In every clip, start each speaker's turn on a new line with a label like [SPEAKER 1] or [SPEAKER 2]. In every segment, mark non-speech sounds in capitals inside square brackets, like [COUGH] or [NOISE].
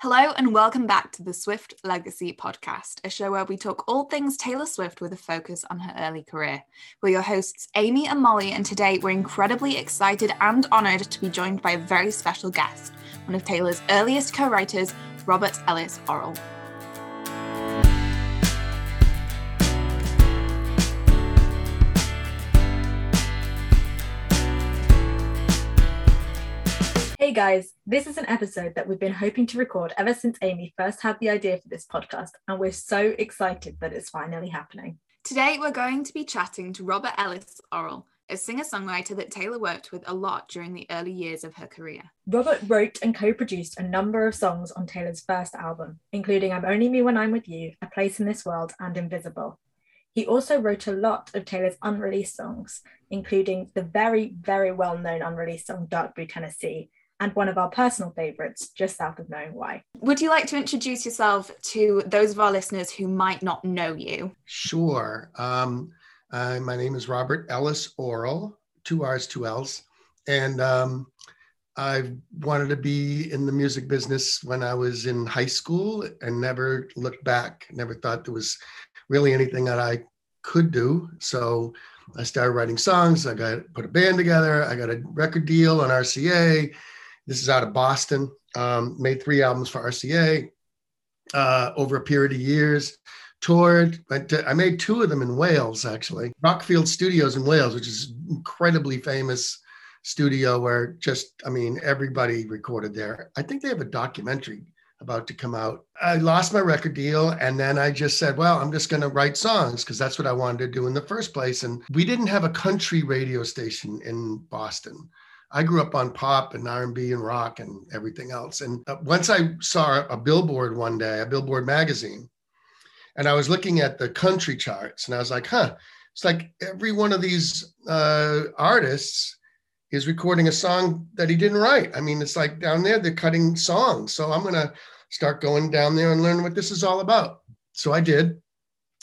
[SPEAKER 1] Hello, and welcome back to the Swift Legacy podcast, a show where we talk all things Taylor Swift with a focus on her early career. We're your hosts, Amy and Molly, and today we're incredibly excited and honoured to be joined by a very special guest, one of Taylor's earliest co writers, Robert Ellis Orrall.
[SPEAKER 2] Hey guys, this is an episode that we've been hoping to record ever since Amy first had the idea for this podcast, and we're so excited that it's finally happening.
[SPEAKER 1] Today, we're going to be chatting to Robert Ellis Orrall, a singer songwriter that Taylor worked with a lot during the early years of her career.
[SPEAKER 2] Robert wrote and co produced a number of songs on Taylor's first album, including I'm Only Me When I'm With You, A Place in This World, and Invisible. He also wrote a lot of Taylor's unreleased songs, including the very, very well known unreleased song Dark Blue Tennessee, and one of our personal favourites, just south of knowing why.
[SPEAKER 1] Would you like to introduce yourself to those of our listeners who might not know you?
[SPEAKER 3] Sure. Um, uh, my name is Robert Ellis Orrall, two R's, two L's. And um, I wanted to be in the music business when I was in high school and never looked back, never thought there was really anything that I could do. So I started writing songs. I got put a band together. I got a record deal on RCA this is out of Boston. Um, made three albums for RCA uh, over a period of years. Toured. I made two of them in Wales, actually. Rockfield Studios in Wales, which is incredibly famous studio where just, I mean, everybody recorded there. I think they have a documentary about to come out. I lost my record deal and then I just said, well, I'm just going to write songs because that's what I wanted to do in the first place. And we didn't have a country radio station in Boston. I grew up on pop and R&B and rock and everything else. And uh, once I saw a billboard one day, a billboard magazine, and I was looking at the country charts and I was like, huh, it's like every one of these uh, artists is recording a song that he didn't write. I mean, it's like down there, they're cutting songs. So I'm going to start going down there and learn what this is all about. So I did.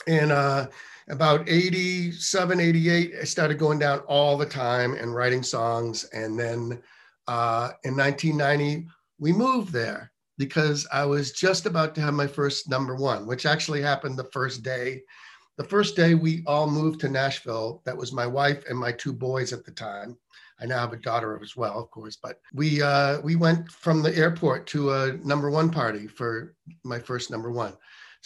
[SPEAKER 3] And uh, about 87 88 i started going down all the time and writing songs. And then uh, in 1990 we moved there because i was just about to have my first number one which actually happened the first day. The first day we all moved to nashville. That was my wife and my two boys at the time. I now have a daughter as well of course but we uh, we went from the airport to a number one party for my first number one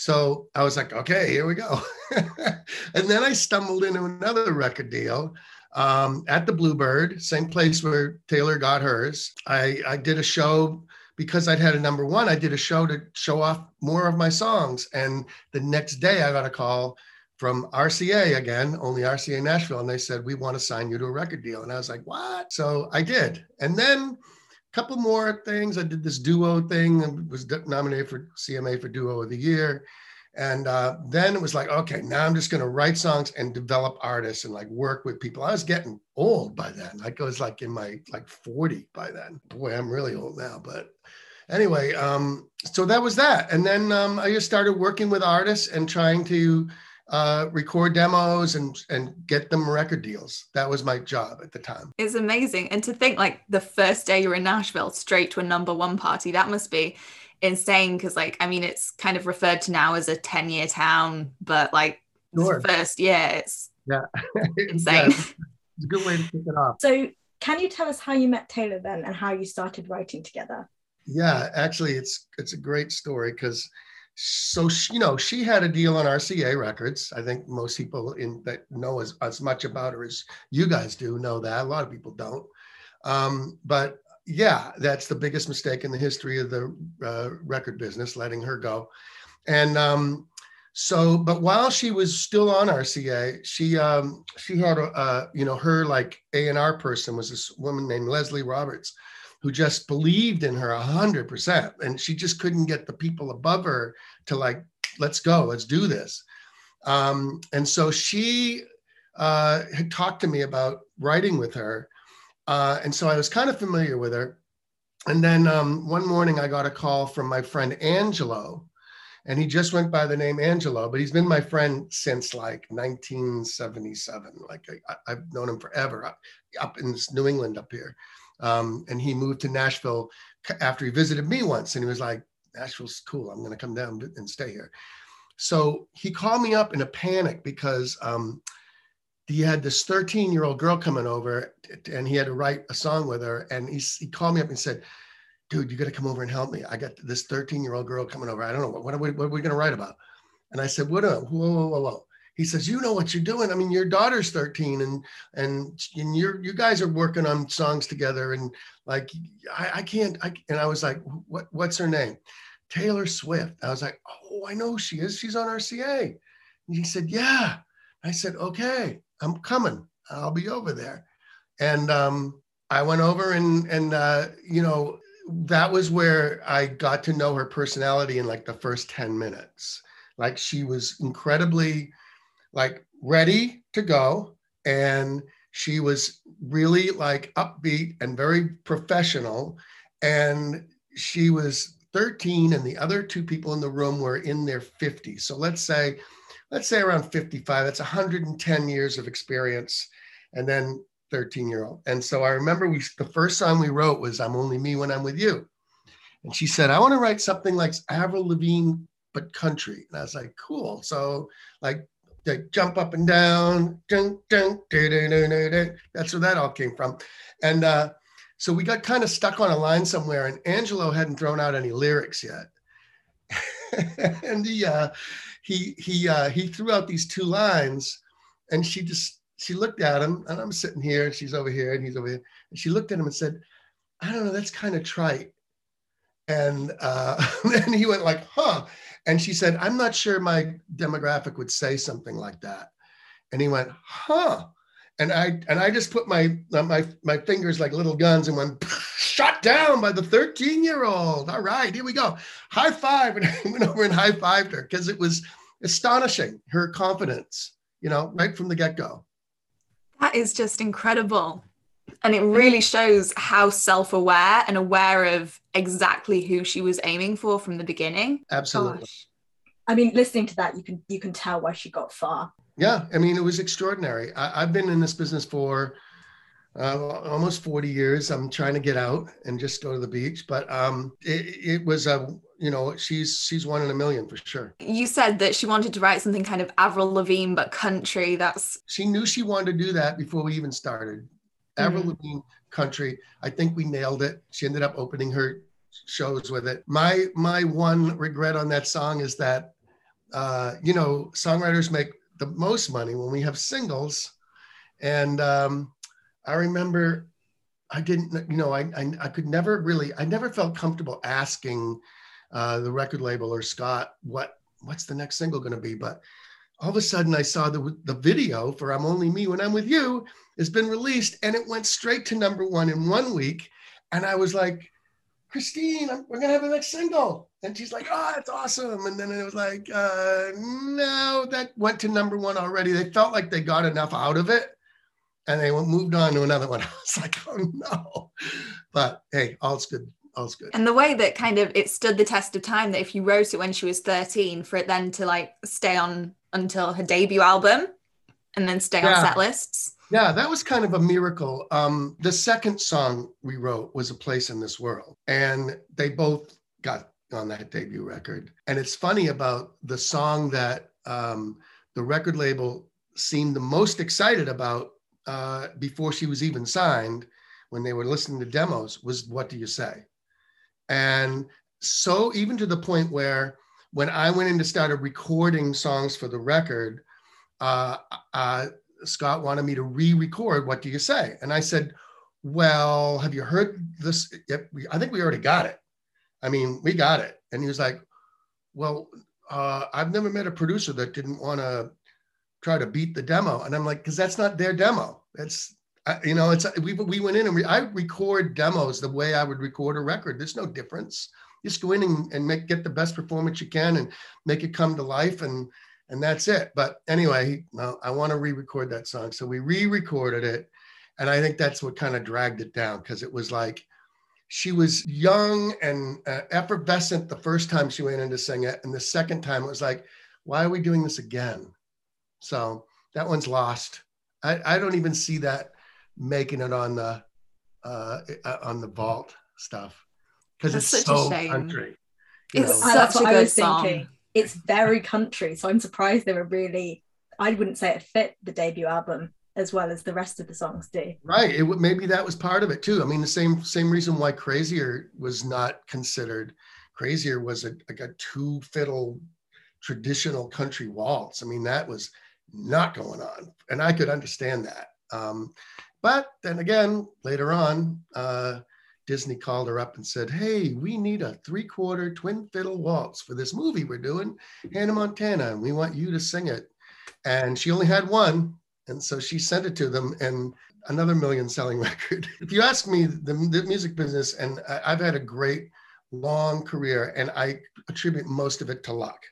[SPEAKER 3] so I was like, okay, here we go. [LAUGHS] and then I stumbled into another record deal um, at the Bluebird, same place where Taylor got hers. I, I did a show because I'd had a number one. I did a show to show off more of my songs. And the next day I got a call from RCA again, only RCA Nashville. And they said, we want to sign you to a record deal. And I was like, what? So I did. And then couple more things. I did this duo thing and was nominated for CMA for Duo of the Year. And uh, then it was like, okay, now I'm just going to write songs and develop artists and like work with people. I was getting old by then. Like I was like in my like 40 by then. Boy, I'm really old now. But anyway, um, so that was that. And then um, I just started working with artists and trying to uh, record demos and and get them record deals. That was my job at the time.
[SPEAKER 1] It's amazing, and to think like the first day you're in Nashville, straight to a number one party. That must be insane because, like, I mean, it's kind of referred to now as a ten year town, but like sure. first year, it's
[SPEAKER 3] yeah [LAUGHS]
[SPEAKER 1] insane.
[SPEAKER 3] yeah, it's a good way to kick it off.
[SPEAKER 2] So, can you tell us how you met Taylor then, and how you started writing together?
[SPEAKER 3] Yeah, actually, it's it's a great story because so she, you know she had a deal on RCA Records. I think most people in that know as, as much about her as you guys do know that. A lot of people don't. Um, but yeah, that's the biggest mistake in the history of the uh, record business, letting her go. And um, so, but while she was still on RCA, she um, she had a you know her like A and R person was this woman named Leslie Roberts who just believed in her a hundred percent. And she just couldn't get the people above her to like, let's go, let's do this. Um, and so she uh, had talked to me about writing with her. Uh, and so I was kind of familiar with her. And then um, one morning I got a call from my friend Angelo, and he just went by the name Angelo, but he's been my friend since like 1977. Like I, have known him forever up, in New England up here. Um, and he moved to Nashville after he visited me once, and he was like, Nashville's cool. I'm going to come down and stay here. So he called me up in a panic because um, he had this 13 year old girl coming over and he had to write a song with her. And he, he called me up and said, dude, you got to come over and help me. I got this 13 year old girl coming over. I don't know. What what, are we, what are we going to write about? And I said, what? Whoa, whoa, whoa, whoa. He says, you know what you're doing. I mean, your daughter's 13 and, and, and you're, you guys are working on songs together. And like, I, I can't, I, and I was like, what, what's her name? Taylor Swift. I was like, oh, I know she is. She's on RCA. And he said, yeah. I said, okay, I'm coming. I'll be over there. And um, I went over and, and uh, you know, that was where I got to know her personality in like the first 10 minutes. Like she was incredibly like ready to go. And she was really like upbeat and very professional. And she was 13 and the other two people in the room were in their 50s so let's say let's say around 55 that's 110 years of experience. And then 13 year old. And so i remember we the first song we wrote was i'm only me when i'm with you. And she said i want to write something like avril lavigne but country. And i was like cool. So like they jump up and down dun, dun, dun, that's where that all came from and uh, so we got kind of stuck on a line somewhere, and Angelo hadn't thrown out any lyrics yet. [LAUGHS] and he uh, he he uh, he threw out these two lines, and she just she looked at him, and I'm sitting here, and she's over here, and he's over here, and she looked at him and said, "I don't know, that's kind of trite." And uh, [LAUGHS] then he went like, "Huh," and she said, "I'm not sure my demographic would say something like that." And he went, "Huh." and I and I just put my my my fingers like little guns and went [LAUGHS] shot down by the 13 year old. All right, here we go. High five, [LAUGHS] and I went over and high fived her because it was astonishing her confidence. You know, right from the get go.
[SPEAKER 1] That is just incredible. And it really shows how self aware and aware of exactly who she was aiming for from the beginning.
[SPEAKER 3] Absolutely. Gosh.
[SPEAKER 2] I mean, listening to that, you can you can tell why she got far.
[SPEAKER 3] Yeah, I mean, it was extraordinary. I, have been in this business for uh, almost 40 years. I'm trying to get out and just go to the beach, but um, it, it was a you know she's she's one in a million for sure.
[SPEAKER 1] You said that she wanted to write something kind of Avril Lavigne but country. That's
[SPEAKER 3] she knew she wanted to do that before we even started. Avril mm-hmm. Lavigne country. I think we nailed it. She ended up opening her shows with it. My my one regret on that song is that uh, you know songwriters make the most money when we have singles. And um, I remember I didn't, you know, I, I, I, could never really, I never felt comfortable asking uh, the record label or Scott what what's the next single going to be. But all of a sudden, I saw the the video for "I'm Only Me When I'm With You" has been released, and it went straight to number one in one week. And I was like, Christine, we're gonna have the next single. And she's like, oh, it's awesome. And then it was like, uh, no, that went to number one already. They felt like they got enough out of it and they moved on to another one. [LAUGHS] I was like, oh no. But hey, all's good. All's good.
[SPEAKER 1] And the way that kind of it stood the test of time that if you wrote it when she was 13, for it then to like stay on until her debut album and then stay yeah. on set lists
[SPEAKER 3] yeah, that was kind of a miracle. Um, the second song we wrote was A Place in This World, and they both got on that debut record. And it's funny about the song that um, the record label seemed the most excited about uh, before she was even signed, when they were listening to demos, was What Do You Say? And so, even to the point where when I went in to start recording songs for the record, uh, uh, Scott wanted me to re-record What Do You Say? And I said, Well, have you heard this? yep I think we already got it. I mean, we got it. And he was like, Well, uh, I've never met a producer that didn't want to try to beat the demo. And I'm like, because that's not their demo. It's you know, it's we we went in and we, I record demos the way I would record a record. There's no difference. Just go in and, and make get the best performance you can and make it come to life and and that's it. But anyway, I want to re-record that song, so we re-recorded it, and I think that's what kind of dragged it down because it was like she was young and uh, effervescent the first time she went in to sing it, and the second time it was like, why are we doing this again? So that one's lost. I, I don't even see that making it on the uh, uh on the vault stuff because it's so country.
[SPEAKER 1] it's
[SPEAKER 3] know.
[SPEAKER 1] such a good song.
[SPEAKER 2] Thinking. It's very country, so I'm surprised they were really. I wouldn't say it fit the debut album as well as the rest of the songs do.
[SPEAKER 3] Right. It maybe that was part of it too. I mean, the same same reason why Crazier was not considered. Crazier was a, like a two fiddle traditional country waltz. I mean, that was not going on, and I could understand that. Um, but then again, later on, uh, Disney called her up and said, Hey, we need a three quarter twin fiddle waltz for this movie we're doing, Hannah Montana, and we want you to sing it. And she only had one. And so she sent it to them and another million selling [LAUGHS] record. if you ask me, the, the music business, and I, I've had a great long career, and I attribute most of it to luck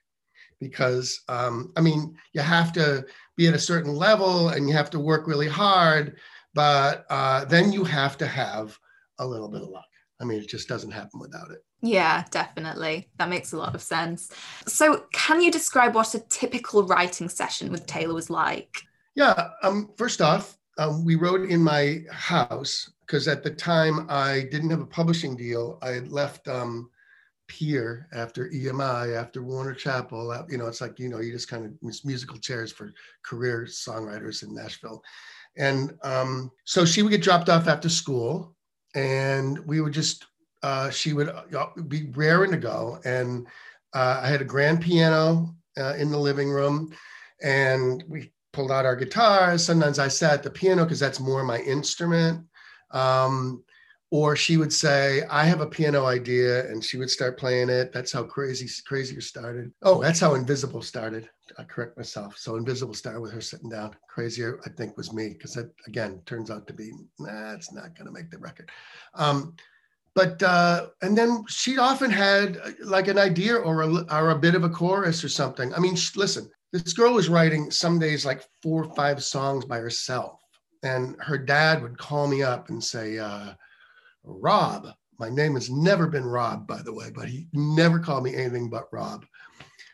[SPEAKER 3] because um, I mean, you have to be at a certain level and you have to work really hard, but uh, then you have to have a little bit of luck. I mean, it just doesn't happen without it.
[SPEAKER 1] Yeah, definitely. That makes a lot of sense. So, can you describe what a typical writing session with Taylor was like?
[SPEAKER 3] Yeah. Um, first off, um, we wrote in my house because at the time I didn't have a publishing deal. I had left um, Peer after EMI, after Warner Chappell. You know, it's like, you know, you just kind of musical chairs for career songwriters in Nashville. And um, so she would get dropped off after school and we would just uh, she would uh, be raring to go. And uh, i had a grand piano uh, in the living room and we pulled out our guitars sometimes i sat at the piano because that's more my instrument. Um, or she would say i have a piano idea and she would start playing it. That's how crazy crazier started. Oh that's how invisible started i correct myself so invisible started with her sitting down crazier i think was me because that again turns out to be nah it's not going to make the record um, but uh, and then she often had uh, like an idea or a, or a bit of a chorus or something i mean listen this girl was writing some days like four or five songs by herself and her dad would call me up and say uh, Rob. My name has never been Rob, by the way, but he never called me anything but Rob.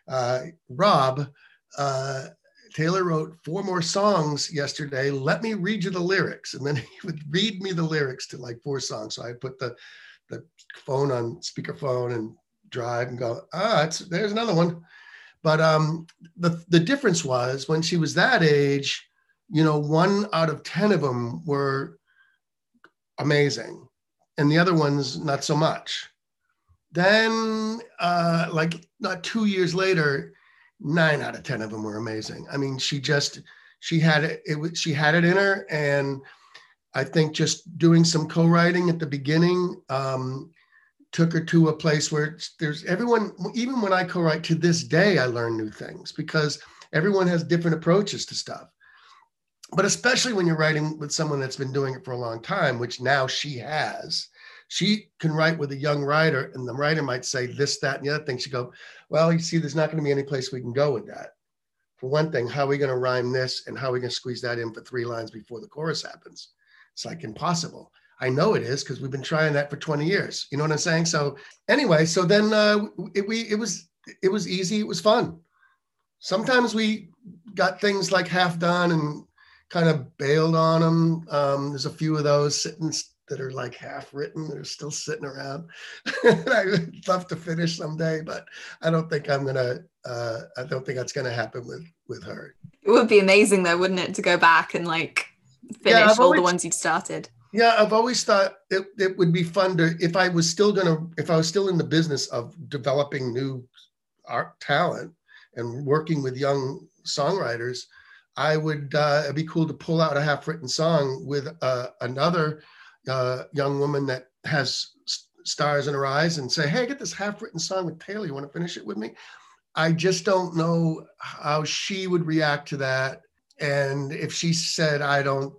[SPEAKER 3] Uh, Rob, uh, Taylor wrote four more songs yesterday. Let me read you the lyrics. And then [LAUGHS] he would read me the lyrics to like four songs. So I put the, the phone on speakerphone and drive and go, ah, it's, there's another one. But um, the, the difference was when she was that age, you know, one out of 10 of them were amazing and the other ones not so much. Then, uh, like not two years later, nine out of ten of them were amazing. I mean, she just she had it. it was she had it in her, and I think just doing some co-writing at the beginning um, took her to a place where there's everyone. Even when I co-write to this day, I learn new things because everyone has different approaches to stuff but especially when you're writing with someone that's been doing it for a long time, which now she has, she can write with a young writer, and the writer might say this, that, and the other thing. She go, well, you see, there's not going to be any place we can go with that. For one thing, how are we going to rhyme this, and how are we going to squeeze that in for three lines before the chorus happens? It's like impossible. I know it is because we've been trying that for 20 years. You know what I'm saying? So anyway, so then uh, it, we it was it was easy. It was fun. Sometimes we got things like half done and kind of bailed on them. Um, there's a few of those sitting that are like half written they're still sitting around. [LAUGHS] I would love to finish someday, but I don't think I'm gonna. Uh, I don't think that's gonna happen with with her.
[SPEAKER 1] It would be amazing though, wouldn't it, to go back and like finish yeah, all always, the ones you'd started.
[SPEAKER 3] Yeah, I've always thought it, it would be fun to if I was still gonna if I was still in the business of developing new art talent and working with young songwriters I would uh, it'd be cool to pull out a half written song with uh, another uh, young woman that has stars in her eyes and say, "Hey, I get this half written song with Taylor. You want to finish it with me?" I just don't know how she would react to that. And if she said, "I don't,"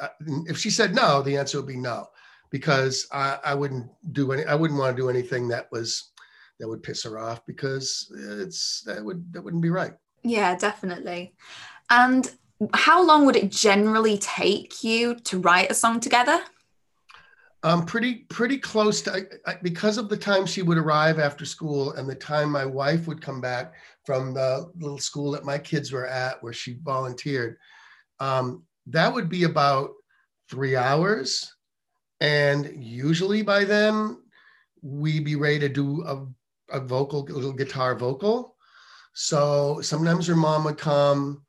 [SPEAKER 3] uh, if she said no, the answer would be no, because I, I wouldn't do any. I wouldn't want to do anything that was that would piss her off because it's that would that wouldn't be right.
[SPEAKER 1] Yeah, definitely. And how long would it generally take you to write a song together?
[SPEAKER 3] Um, pretty pretty close to I, because of the time she would arrive after school and the time my wife would come back from the little school that my kids were at where she volunteered. Um, that would be about three hours, and usually by then we'd be ready to do a a vocal, a little guitar vocal. So sometimes her mom would come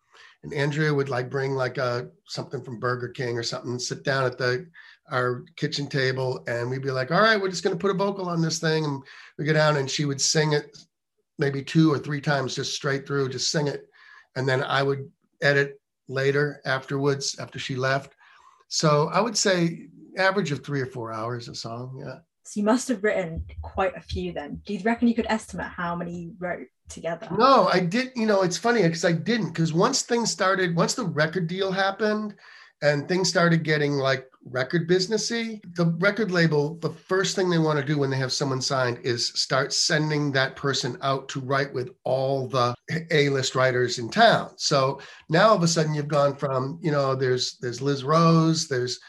[SPEAKER 3] and Andrea would like bring like a something from Burger King or something, sit down at the our kitchen table, and we'd be like, "All right, we're just going to put a vocal on this thing," and we go down, and she would sing it maybe two or three times, just straight through, just sing it, and then I would edit later afterwards after she left. So I would say average of three or four hours a song. Yeah.
[SPEAKER 2] So you must have written quite a few then. Do you reckon you could estimate how many you wrote together?
[SPEAKER 3] No, I did. You know, it's funny because I didn't. Because once things started, once the record deal happened, and things started getting like record businessy, the record label, the first thing they want to do when they have someone signed is start sending that person out to write with all the A-list writers in town. So now all of a sudden you've gone from, you know, there's there's Liz Rose, there's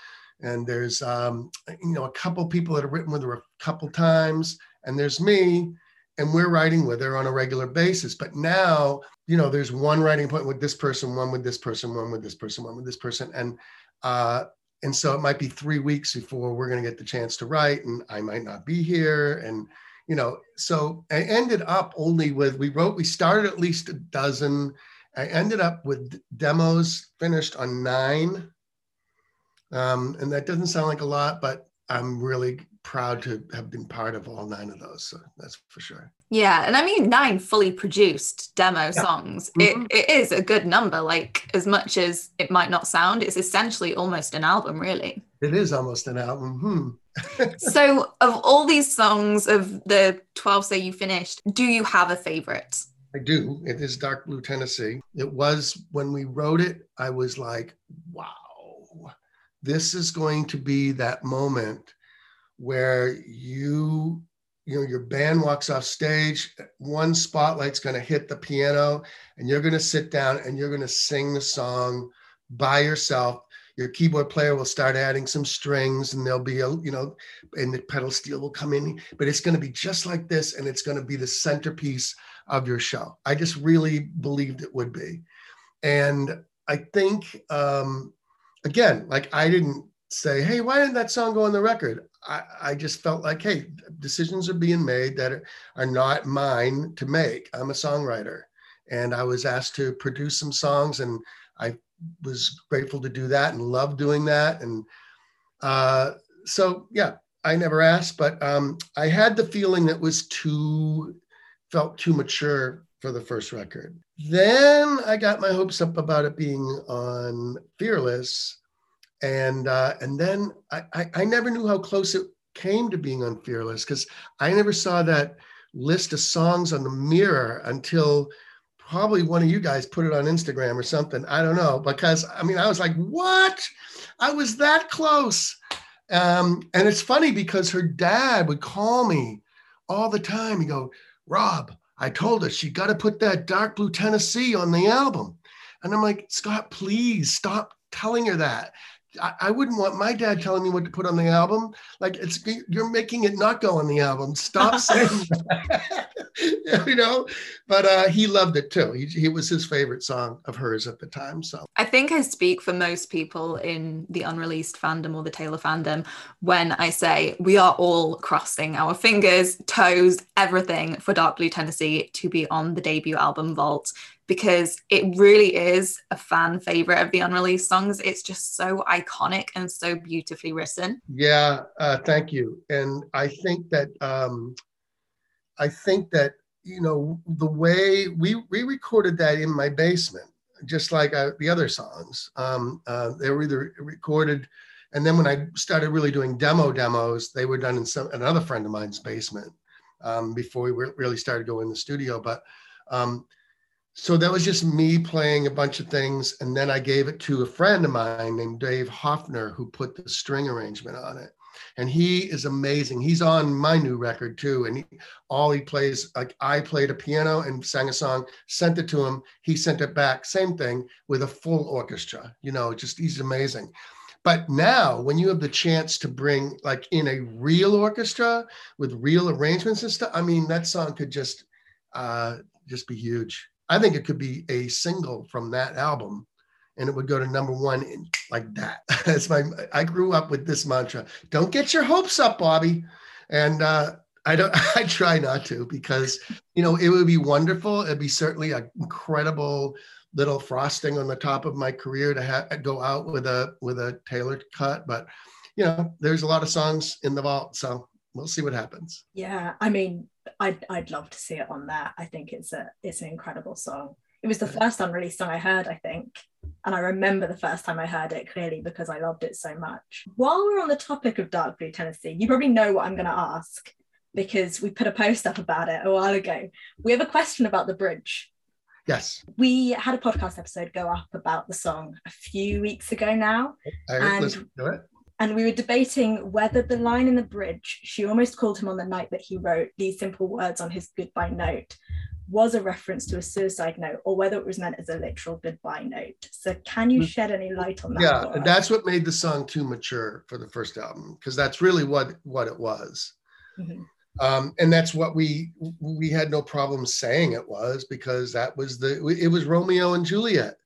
[SPEAKER 3] and there's um, you know a couple people that have written with her a couple times, and there's me, and we're writing with her on a regular basis. But now, you know, there's one writing point with this person, one with this person, one with this person, one with this person, and uh, and so it might be three weeks before we're going to get the chance to write, and I might not be here, and you know, so I ended up only with we wrote we started at least a dozen. I ended up with demos finished on nine, um, and that doesn't sound like a lot, but I'm really proud to have been part of all nine of those. So that's for sure.
[SPEAKER 1] Yeah. And I mean, nine fully produced demo yeah. songs. Mm-hmm. It, it is a good number. Like, as much as it might not sound, it's essentially almost an album, really.
[SPEAKER 3] It is almost an album.
[SPEAKER 1] Hmm. [LAUGHS] so, of all these songs, of the 12 say you finished, do you have a favorite?
[SPEAKER 3] I do. It is Dark Blue Tennessee. It was when we wrote it, I was like, wow, this is going to be that moment where you you know your band walks off stage one spotlight's going to hit the piano and you're going to sit down and you're going to sing the song by yourself. Your keyboard player will start adding some strings and there'll be a you know and the pedal steel will come in but it's going to be just like this and it's going to be the centerpiece of your show. I just really believed it would be. And i think um again like i didn't say hey why didn't that song go on the record I, I just felt like, hey, decisions are being made that are not mine to make. I'm a songwriter, and I was asked to produce some songs, and I was grateful to do that and love doing that. And uh, so, yeah, I never asked, but um, I had the feeling that was too felt too mature for the first record. Then I got my hopes up about it being on Fearless and uh, and then I, I, I never knew how close it came to being on Fearless because I never saw that list of songs on the mirror until probably one of you guys put it on Instagram or something. I don't know because I mean I was like, what? I was that close. Um, and it's funny because her dad would call me all the time. He go, Rob, I told her she got to put that dark blue Tennessee on the album. And I'm like, Scott, please stop telling her that. I, I, wouldn't want my dad telling me what to put on the album. Like it's you're making it not go on the album. Stop [LAUGHS] saying [LAUGHS] you know, but uh, he loved it too. He, he was his favorite song of hers at the time. So
[SPEAKER 1] I think I speak for most people in the unreleased fandom or the Taylor fandom when I say we are all crossing our fingers, toes, everything for Dark Blue Tennessee to be on the debut album Vault because it really is a fan favorite of the unreleased songs. It's just so iconic and so beautifully written.
[SPEAKER 3] Yeah, uh, thank you. And I think that um, I think that you know the way we we recorded that in my basement, just like uh, the other songs. Um, uh, they were either recorded. And then when I started really doing demo demos, they were done in some another friend of mine's basement um, before we really started going in the studio. But um, so that was just me playing a bunch of things and then i gave it to a friend of mine named dave hoffner who put the string arrangement on it and he is amazing. He's on my new record too. And he, all he plays like i played a piano and sang a song sent it to him. He sent it back. Same thing with a full orchestra you know just he's amazing. But now when you have the chance to bring like in a real orchestra with real arrangements and stuff i mean that song could just uh just be huge. I think it could be a single from that album and it would go to number one like that. [LAUGHS] That's my, I grew up with this mantra don't get your hopes up, Bobby. And uh, I don't. [LAUGHS] I try not to because you know it would be wonderful. It'd be certainly an incredible little frosting on the top of my career to go out with a with a tailored cut. But you know, there's a lot of songs in the vault, so we'll see what happens.
[SPEAKER 2] Yeah, I mean, I'd I'd love to see it on that. I think it's a it's an incredible song. It was the first unreleased song I heard, I think. And I remember the first time I heard it clearly because I loved it so much. While we're on the topic of Dark Blue Tennessee, you probably know what I'm going to ask because we put a post up about it a while ago. We have a question about the bridge.
[SPEAKER 3] Yes.
[SPEAKER 2] We had a podcast episode go up about the song a few weeks ago now. And-. And we were debating whether the line in the bridge, she almost called him on the night that he wrote these simple words on his goodbye note, was a reference to a suicide note or whether it was meant as a literal goodbye note. So, can you
[SPEAKER 3] Mm.
[SPEAKER 2] shed any light on that?
[SPEAKER 3] Yeah, that's what made the song too mature for the first album because that's really what what it was.
[SPEAKER 2] Mhm.
[SPEAKER 3] um, and that's what we we had no problem saying it was because that was the it was Romeo and Juliet,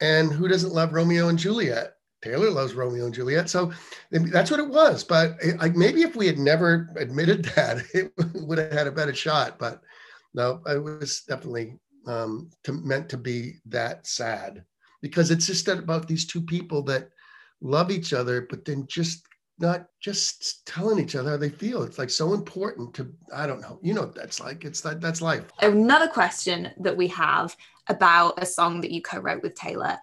[SPEAKER 3] and who doesn't love Romeo and Juliet? Taylor loves Romeo and Juliet, so that's what it was. But it, I, maybe if we had never admitted [LAUGHS] that, it would have had a better shot. But no, it was definitely um, to, meant to be that sad because it's just about these two people that love each other, but then just not just telling each other how they feel. It's like so important to, I don't know, you know that's like. It's that that's life.
[SPEAKER 1] Another question that we have about a song that you co wrote with Taylor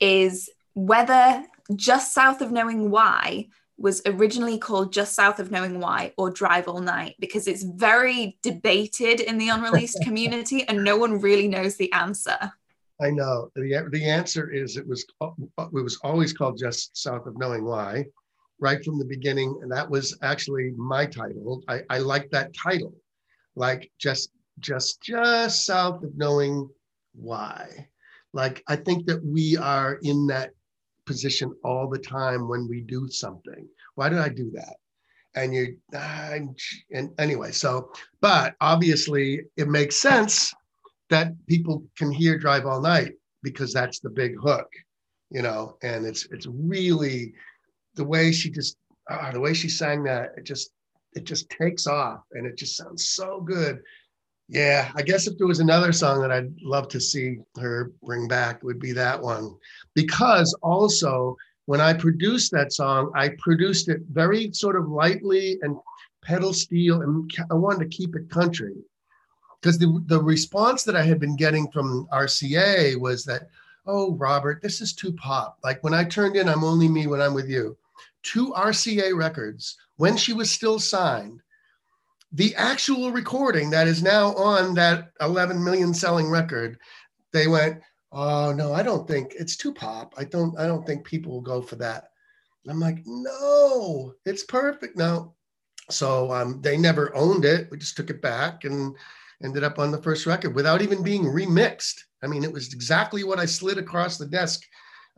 [SPEAKER 1] is whether Just South of Knowing Why was originally called Just South of Knowing Why or Drive All Night because it's very debated in the unreleased [LAUGHS] community and no one really knows the answer.
[SPEAKER 3] I know. The, the answer is it was uh, uh, it was always called Just South of Knowing Why, right from the beginning. And that was actually my title. I, I like that title. Like just just just south of knowing why. Like I think that we are in that position all the time when we do something. Why did I do that? And you and anyway, so but obviously it makes sense that people can hear drive all night because that's the big hook, you know, and it's it's really the way she just ah, the way she sang that, it just it just takes off and it just sounds so good. Yeah, I guess if there was another song that I'd love to see her bring back, it would be that one. Because also, when I produced that song, I produced it very sort of lightly and pedal steel, and I wanted to keep it country. Because the, the response that I had been getting from RCA was that, oh, Robert, this is too pop. Like when I turned in I'm Only Me When I'm With You, two RCA records, when she was still signed, the actual recording that is now on that 11 million selling record, they went, oh no, I don't think it's too pop. I don't, I don't think people will go for that. I'm like, no, it's perfect. No. So um, they never owned it. We just took it back and ended up on the first record without even being remixed. I mean, it was exactly what I slid across the desk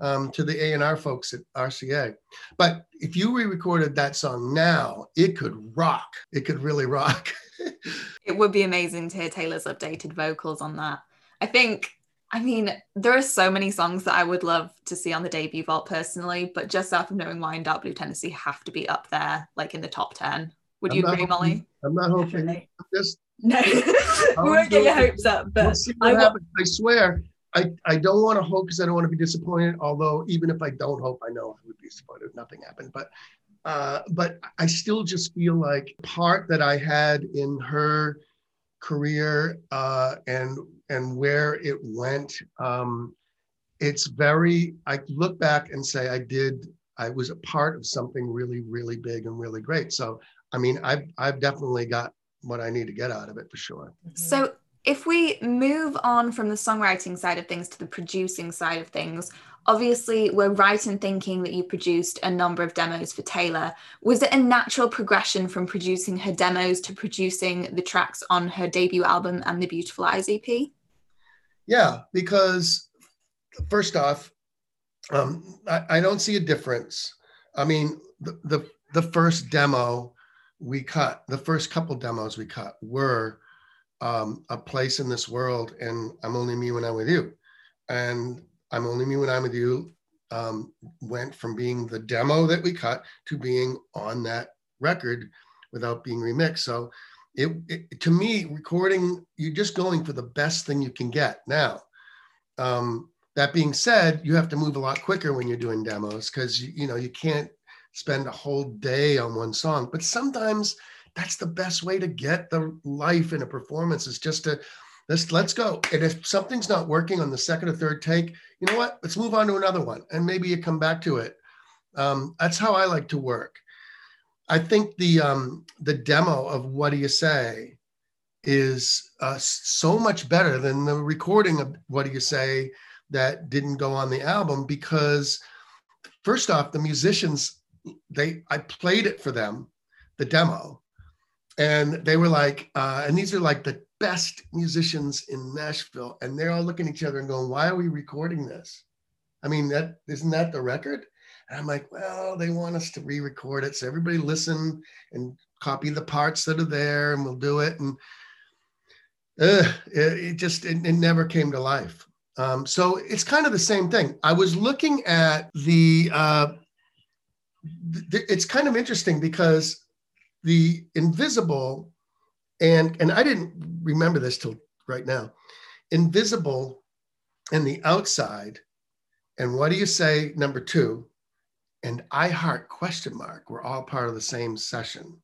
[SPEAKER 3] um, to the A&R folks at RCA. But if you re-recorded that song now, it could rock. It could really rock. [LAUGHS]
[SPEAKER 1] it would be amazing to hear Taylor's updated vocals on that. I think, I mean, there are so many songs that I would love to see on the debut vault personally, but just of Knowing Why and Dark Blue Tennessee have to be up there, like in the top 10. Would
[SPEAKER 3] I'm
[SPEAKER 1] you agree,
[SPEAKER 3] hoping-
[SPEAKER 1] Molly?
[SPEAKER 3] I'm not hoping.
[SPEAKER 2] Definitely.
[SPEAKER 3] Just
[SPEAKER 2] No, [LAUGHS] we won't get your hopes up,
[SPEAKER 3] we'll
[SPEAKER 2] but
[SPEAKER 3] see
[SPEAKER 2] I
[SPEAKER 3] happens. I swear, I, I don't want to hope because I don't want to be disappointed. Although even if I don't hope, I know I would be disappointed if nothing happened. But uh, but I still just feel like part that I had in her career uh, and and where it went. Um, it's very. I look back and say I did. I was a part of something really really big and really great. So I mean, I've I've definitely got what I need to get out of it for sure.
[SPEAKER 1] So, if we move on from the songwriting side of things to the producing side of things, obviously we're right in thinking that you produced a number of demos for Taylor. Was it a natural progression from producing her demos to producing the tracks on her debut album and the Beautiful Eyes EP?
[SPEAKER 3] Yeah, because first off, um, I, I don't see a difference. I mean, the, the the first demo we cut, the first couple demos we cut were um, a place in this world, and I'm only me when I'm with you, and I'm only me when I'm with you. Um, went from being the demo that we cut to being on that record without being remixed. So it, it to me, recording, you're just going for the best thing you can get. Now, um, that being said, you have to move a lot quicker when you're doing demos because you, you know you can't spend a whole day on one song. But sometimes that's the best way to get the life in a performance is just to let's let's go. And if something's not working on the second or third take, you know what? Let's move on to another one, and maybe you come back to it. Um, that's how I like to work. I think the um, the demo of what do you say is uh, so much better than the recording of what do you say that didn't go on the album because first off the musicians they i played it for them the demo and they were like uh, and these are like the best musicians in nashville. And they're all looking at each other and going why are we recording this? I mean that isn't that the record? And i'm like well they want us to re-record it. So everybody listen and copy the parts that are there and we'll do it. And uh, it, it, just it, it never came to life. Um, so it's kind of the same thing. I was looking at the, uh, th- it's kind of interesting because the invisible, and and I didn't remember this till right now, invisible and the outside, and what do you say? Number two, and I heart question mark were all part of the same session,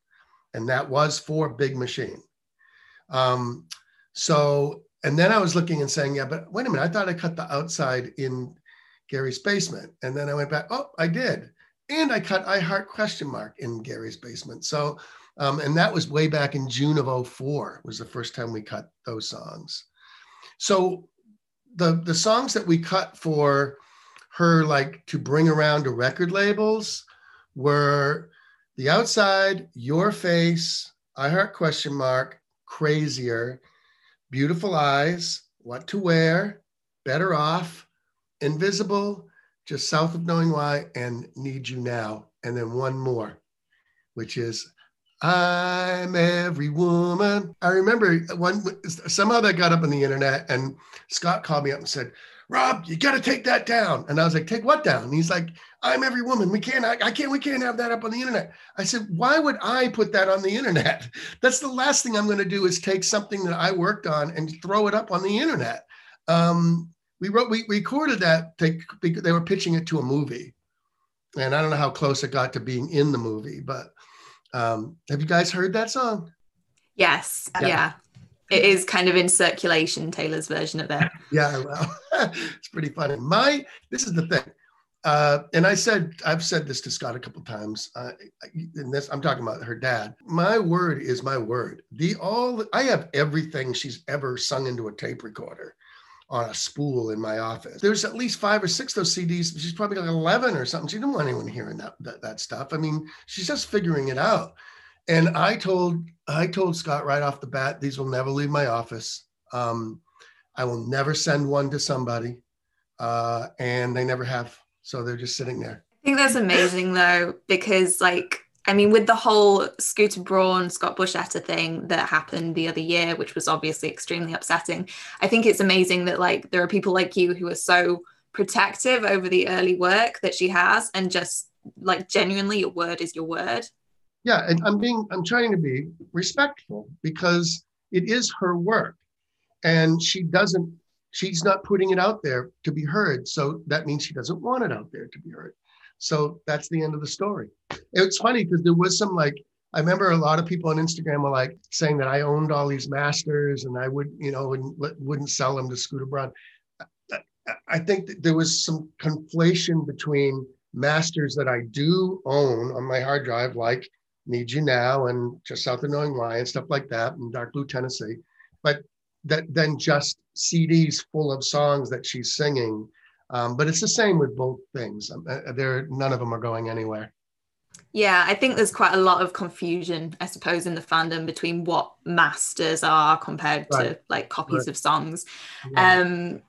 [SPEAKER 3] and that was for Big Machine. Um, so and then I was looking and saying, yeah, but wait a minute, I thought I cut the outside in Gary's basement. And then I went back, oh, I did. And I cut I Heart question mark in Gary's basement. So, um, and that was way back in June of 04 was the first time we cut those songs. So the, the songs that we cut for her, like to bring around to record labels were The Outside, Your Face, I Heart question mark, Crazier, Beautiful Eyes, What to Wear, Better Off, Invisible, Just South of Knowing Why, and Need You Now. And then one more, which is I'm every woman. I remember one somehow that got up on the internet, and Scott called me up and said, Rob, you got to take that down. And I was like, take what down? And he's like, I'm every woman. We can't, I, I, can't, we can't have that up on the internet. I said, why would I put that on the internet? [LAUGHS] That's the last thing I'm going to do is take something that I worked on and throw it up on the internet. Um, we wrote, we recorded that. They, they were pitching it to a movie. And I don't know how close it got to being in the movie, but um, have you guys heard that song?
[SPEAKER 1] Yes. yeah. yeah it is kind of in circulation taylor's version of it
[SPEAKER 3] yeah well [LAUGHS] it's pretty funny my this is the thing uh, and I said, I've said this to Scott a couple times. Uh, and this, I'm talking about her dad. My word is my word. The all I have everything she's ever sung into a tape recorder on a spool in my office. There's at least five or six those CDs. She's probably like 11 or something. She didn't want anyone hearing that, that that stuff. I mean, she's just figuring it out. And I told I told Scott right off the bat, these will never leave my office. Um, I will never send one to somebody, uh, and they never have. So they're just sitting there.
[SPEAKER 1] I think that's amazing though, because like I mean, with the whole Scooter Braun, Scott Borchetta thing that happened the other year, which was obviously extremely upsetting, I think it's amazing that like there are people like you who are so protective over the early work that she has and just like genuinely your word is your word.
[SPEAKER 3] Yeah and i'm being i'm trying to be respectful because it is her work and she doesn't she's not putting it out there to be heard. So that means she doesn't want it out there to be heard so that's the end of the story it's funny because there was some like i remember a lot of people on instagram were like saying that i owned all these masters and i would you know wouldn't, wouldn't sell them to scooter braun i think that there was some conflation between masters that i do own on my hard drive like Need You Now and Just South of Knowing Why and stuff like that and Dark Blue Tennessee. But that then just CDs full of songs that she's singing. Um, but it's the same with both things. Um, uh, there, none of them are going anywhere.
[SPEAKER 1] Yeah, I think there's quite a lot of confusion, I suppose, in the fandom between what masters are compared right. to like copies right. of songs. Yeah. Um,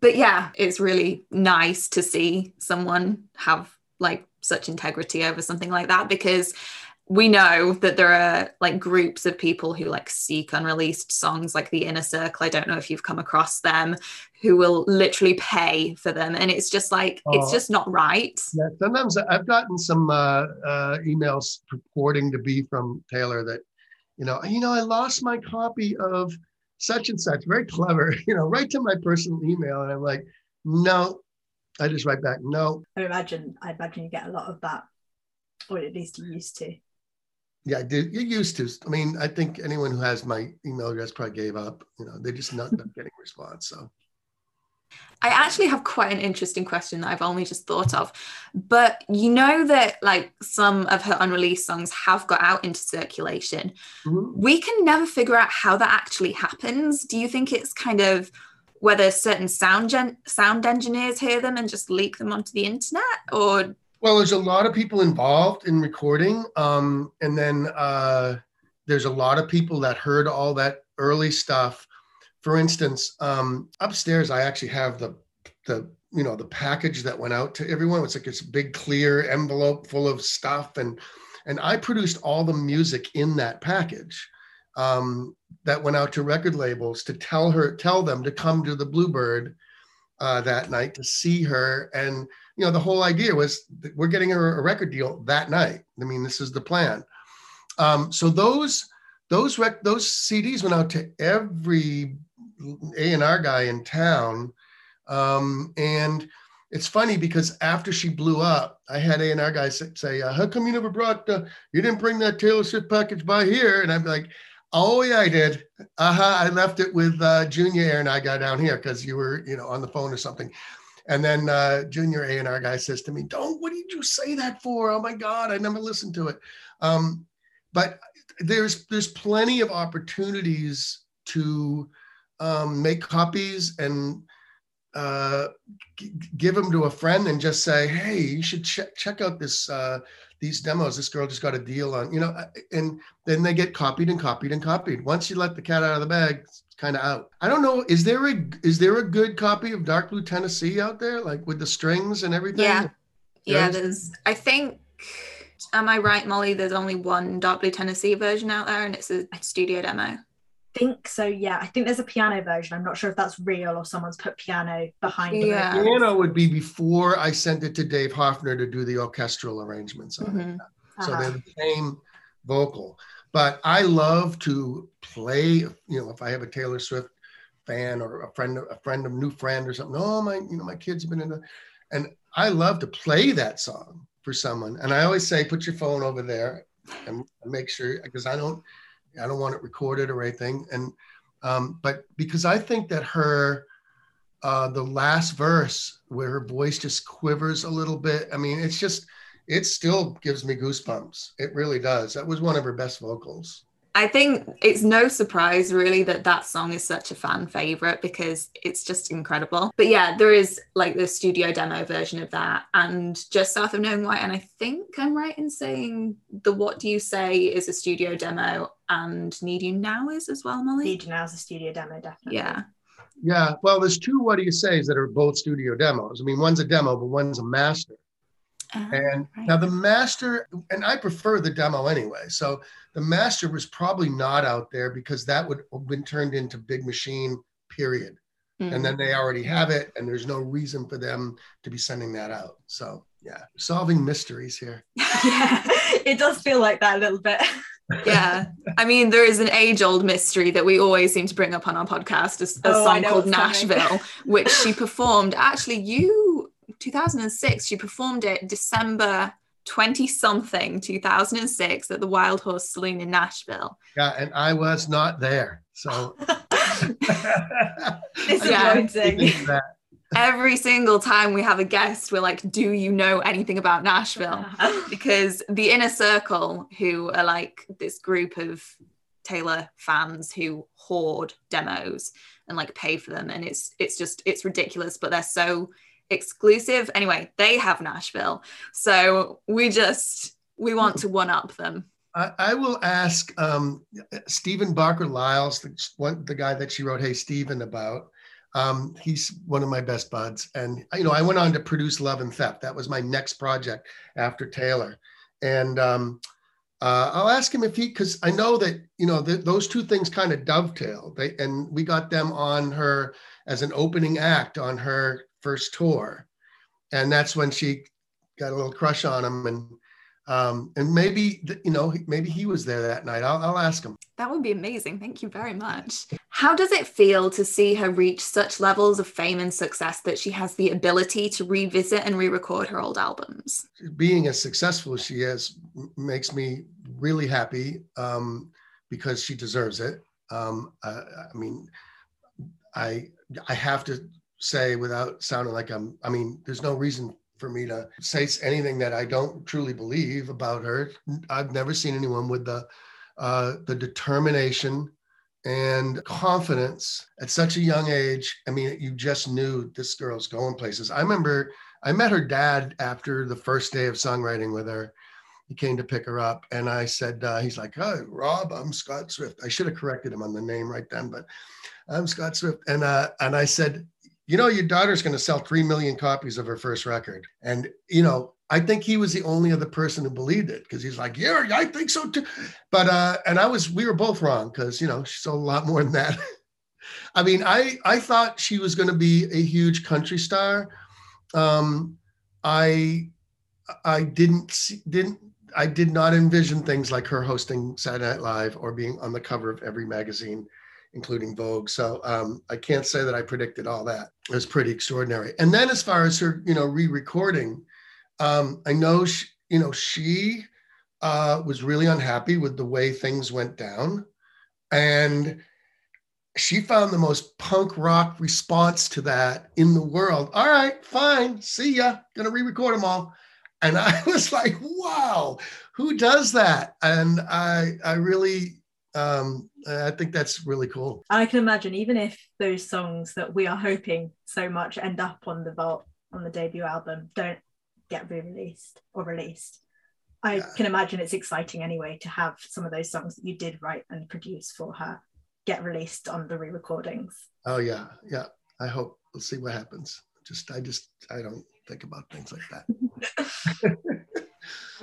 [SPEAKER 1] but yeah, it's really nice to see someone have like such integrity over something like that because we know that there are like groups of people who like seek unreleased songs like the inner circle. I don't know if you've come across them who will literally pay for them. And it's just like oh, it's just not right.
[SPEAKER 3] Yeah sometimes i've gotten some uh, uh, emails purporting to be from taylor that you know you know i lost my copy of such and such. Very clever [LAUGHS] you know right to my personal email. And i'm like no. I just write back no.
[SPEAKER 2] I imagine i imagine you get a lot of that or at least you used to
[SPEAKER 3] yeah, I did. You used to. I mean, I think anyone who has my email address probably gave up. You know, they just not [LAUGHS] getting response. So.
[SPEAKER 1] I actually have quite an interesting question that I've only just thought of. But you know that like some of her unreleased songs have got out into circulation. Mm-hmm. We can never figure out how that actually happens. Do you think it's kind of whether certain sound gen- sound engineers hear them and just leak them onto the internet or
[SPEAKER 3] well, there's a lot of people involved in recording. Um, and then uh, there's a lot of people that heard all that early stuff. For instance, um, upstairs, I actually have the, the, you know, the package that went out to everyone. It's like this big clear envelope full of stuff. And, and I produced all the music in that package um, that went out to record labels to tell her, tell them to come to the Bluebird uh, that night to see her. And you know, the whole idea was we're getting her a record deal that night. I mean, this is the plan. Um, so those those rec- those CDs went out to every A and R guy in town, um, and it's funny because after she blew up, I had A and R guys say, uh, "How come you never brought? Uh, you didn't bring that Taylor Swift package by here?" And I'm like, "Oh yeah, I did. Uh huh. I left it with uh, Junior and I got down here because you were, you know, on the phone or something." And then uh, junior A and R guy says to me, "Don't. What did you say that for? Oh my God, I never listened to it." Um, but there's there's plenty of opportunities to um, make copies and uh, g- give them to a friend and just say, "Hey, you should check check out this uh, these demos. This girl just got a deal on, you know." And then they get copied and copied and copied. Once you let the cat out of the bag, kind of out. I don't know. Is there a is there a good copy of Dark Blue Tennessee out there, like with the strings and everything?
[SPEAKER 1] Yeah, there yeah. Is? There's. I think. Am I right, Molly? There's only one Dark Blue Tennessee version out there, and it's a studio demo.
[SPEAKER 2] I think so, yeah. I think there's a piano version. I'm not sure if that's real or someone's put piano behind
[SPEAKER 3] yeah. it. Piano would be before I sent it to Dave Hoffner to do the orchestral arrangements on mm-hmm. it. So uh-huh. they're the same vocal. But I love to play, you know, if I have a Taylor Swift fan or a friend, a friend, a new friend or something. Oh, my, you know, my kids have been in the, and I love to play that song for someone. And I always say, put your phone over there and make sure, because I don't, I don't want it recorded or anything. And, um, but because I think that her, uh, the last verse where her voice just quivers a little bit. I mean, it's just, it still gives me goosebumps. It really does. That was one of her best vocals.
[SPEAKER 1] I think it's no surprise really that that song is such a fan favorite because it's just incredible. But yeah, there is like the studio demo version of that and just south of knowing why. And I think I'm right in saying the What Do You Say is a studio demo and Need You Now is as well, Molly.
[SPEAKER 2] Need You Now is a studio demo, definitely.
[SPEAKER 1] Yeah.
[SPEAKER 3] Yeah. Well, there's two What Do You Say's that are both studio demos. I mean, one's a demo, but one's a master. Oh, and right. now the master, and I prefer the demo anyway. So the master was probably not out there because that would have been turned into Big Machine, period. Mm-hmm. And then they already have it, and there's no reason for them to be sending that out. So yeah, solving mysteries here. [LAUGHS]
[SPEAKER 2] yeah, it does feel like that a little bit. [LAUGHS]
[SPEAKER 1] yeah i mean there is an age old mystery that we always seem to bring up on our podcast a, a oh, song called nashville which she [LAUGHS] performed actually you 2006. She performed it December 20 something 2006 at the Wild Horse Saloon in Nashville.
[SPEAKER 3] Yeah, and I was not there. So [LAUGHS] [LAUGHS]
[SPEAKER 2] yeah.
[SPEAKER 1] Every single time we have a guest, we're like, Do you know anything about Nashville? because the inner circle, who are like this group of Taylor fans who hoard demos and like pay for them. And it's it's just it's ridiculous, but they're so exclusive. Anyway, they have Nashville. So we just we want to one up them.
[SPEAKER 3] I, I will ask um, Stephen Barker Liles, the, one, the guy that she wrote "Hey Stephen" about. Um, he's one of my best buds, and you know I went on to produce "Love and Theft." That was my next project after Taylor, and um, uh, I'll ask him if he, because I know that you know th- those two things kind of dovetail. They and we got them on her as an opening act on her first tour, and that's when she got a little crush on him, and um, and maybe you know maybe he was there that night. I'll, I'll ask him.
[SPEAKER 1] That would be amazing. Thank you very much. How does it feel to see her reach such levels of fame and success that she has the ability to revisit and re-record her old albums?
[SPEAKER 3] Being as successful as she is makes me really happy um, because she deserves it. Um, I, I mean, I I have to say without sounding like I'm. I mean, there's no reason for me to say anything that I don't truly believe about her. I've never seen anyone with the uh, the determination and confidence at such a young age. I mean, you just knew this girl's going places. I remember I met her dad after the first day of songwriting with her. He came to pick her up, and I said, uh, "He's like, oh, Rob, I'm Scott Swift." I should have corrected him on the name right then, but I'm Scott Swift, and uh, and I said, you know, your daughter's going to sell 3 million copies of her first record. And, you know, I think he was the only other person who believed it because he's like, yeah, I think so too. But, uh, and I was, we were both wrong because, you know, she sold a lot more than that. [LAUGHS] I mean, I, I thought she was going to be a huge country star. Um, I, I didn't see, didn't, I did not envision things like her hosting Saturday Night Live or being on the cover of every magazine including Vogue. So um, I can't say that I predicted all that. It was pretty extraordinary. And then as far as her, you know, re-recording, um, I know she, you know, she uh, was really unhappy with the way things went down, and she found the most punk rock response to that in the world. All right, fine, see ya. Gonna re-record them all. And I [LAUGHS] was like, wow, who does that? And I, I really um, I think that's really cool.
[SPEAKER 2] I can imagine even if those songs that we are hoping so much end up on the vault on the debut album don't get re-released or released. I yeah. can imagine it's exciting anyway to have some of those songs that you did write and produce for her get released on the re-recordings.
[SPEAKER 3] Oh yeah, yeah. I hope we'll see what happens. Just I just I don't think about things like that. [LAUGHS]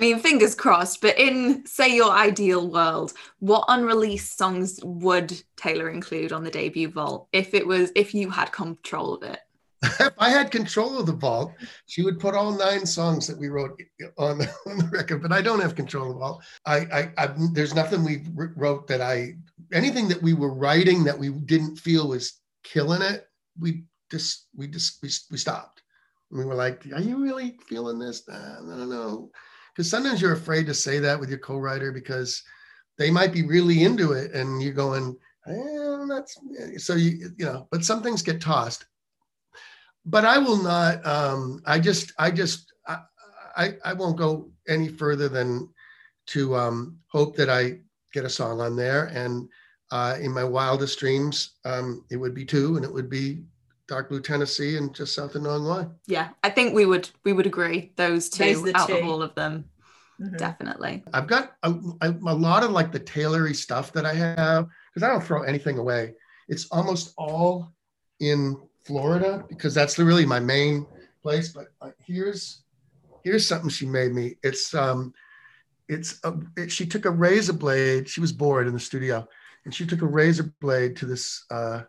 [SPEAKER 1] I mean, fingers crossed, but in, say, your ideal world, what unreleased songs would Taylor include on the debut vault if it was, if you had control of it? [LAUGHS]
[SPEAKER 3] if I had control of the vault, she would put all nine songs that we wrote on the, [LAUGHS] on the record, but I don't have control of the vault. I, I, I, there's nothing we wrote that I, anything that we were writing that we didn't feel was killing it, we just, we just, we, we stopped. we were like, are you really feeling this? Nah, no, no, no because sometimes you're afraid to say that with your co-writer because they might be really into it and you're going eh, that's so you you know but some things get tossed. But i will not um i just i just i i, I won't go any further than to um hope that i get a song on there. And uh, in my wildest dreams um, it would be two and it would be dark blue Tennessee and just south of New England.
[SPEAKER 1] Yeah, I think we would we would agree those two those out two. of all of them. Mm-hmm. Definitely.
[SPEAKER 3] I've got a, a, a, lot of like the tailory stuff that I have because I don't throw anything away. It's almost all in Florida because that's really my main place. But uh, here's here's something she made me. It's um, it's a, it, she took a razor blade. She was bored in the studio, and she took a razor blade to this uh,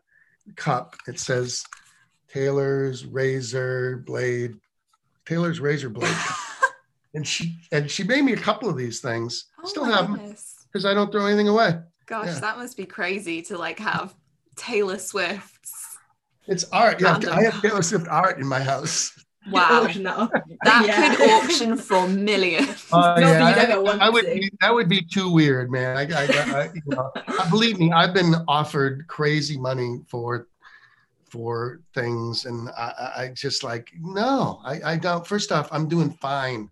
[SPEAKER 3] cup. It says Taylor's razor blade, Taylor's razor blade. [LAUGHS] and she and she made me a couple of these things. Oh Still have them because I don't throw anything away.
[SPEAKER 1] Gosh, yeah. that must be crazy to like have Taylor Swift's.
[SPEAKER 3] It's art. Yeah, I have [LAUGHS] Taylor Swift art in my house.
[SPEAKER 1] Wow, [LAUGHS] that yeah. could auction for millions.
[SPEAKER 3] Uh, yeah, I, I, would. Be, that would be too weird, man. I, I, you know, believe me, I've been offered crazy money for for things and I, I just like no I, I don't. First off i'm doing fine.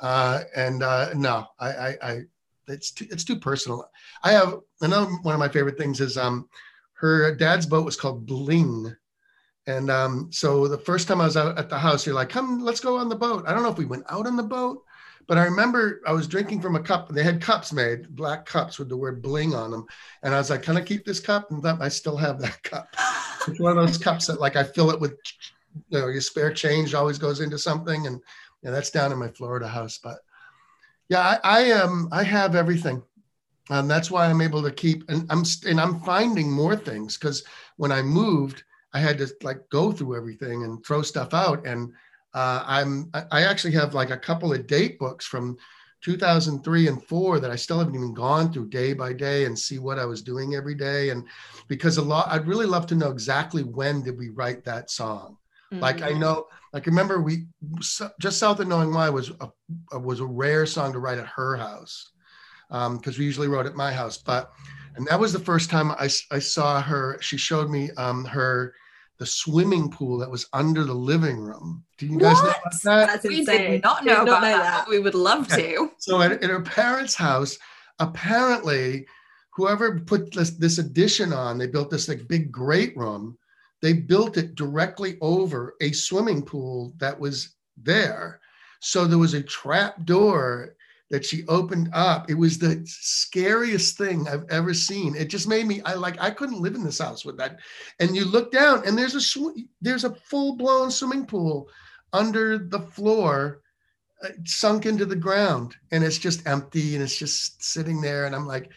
[SPEAKER 3] Uh, and uh, no I, I, I it's too, it's too personal. I have another one of my favorite things is um her dad's boat was called bling. And um, so the first time i was out at the house you're like come let's go on the boat. I don't know if we went out on the boat but I remember I was drinking from a cup. They had cups made, black cups with the word bling on them. And I was like, can I keep this cup? And I still have that [LAUGHS] cup. It's one of those cups that like I fill it with, you know, your spare change always goes into something. And yeah, that's down in my Florida house. But Yeah, I, I am. Um, I have everything, and that's why I'm able to keep. And I'm and I'm finding more things because when I moved, I had to like go through everything and throw stuff out. And uh, I'm I actually have like a couple of date books from 2003 and four that I still haven't even gone through day by day and see what I was doing every day. And because a lot, I'd really love to know exactly when did we write that song. Mm-hmm. Like I mm. know, like remember we just south of knowing why was a was a rare song to write at her house because um, we usually wrote at my house. But and that was the first time I, I saw her. She showed me um, her the swimming pool that was under the living room. Do you guys what? know about
[SPEAKER 1] that? That's we did not know did about not know that, that. we would love to.
[SPEAKER 3] So at, at her parents' house, apparently, whoever put this, this addition on, they built this like big great room they built it directly over a swimming pool that was there. So there was a trap door that she opened up. It was the scariest thing I've ever seen. It just made me I like I couldn't live in this house with that. And you look down and there's a sw- there's a full-blown swimming pool under the floor uh, sunk into the ground and it's just empty and it's just sitting there and I'm like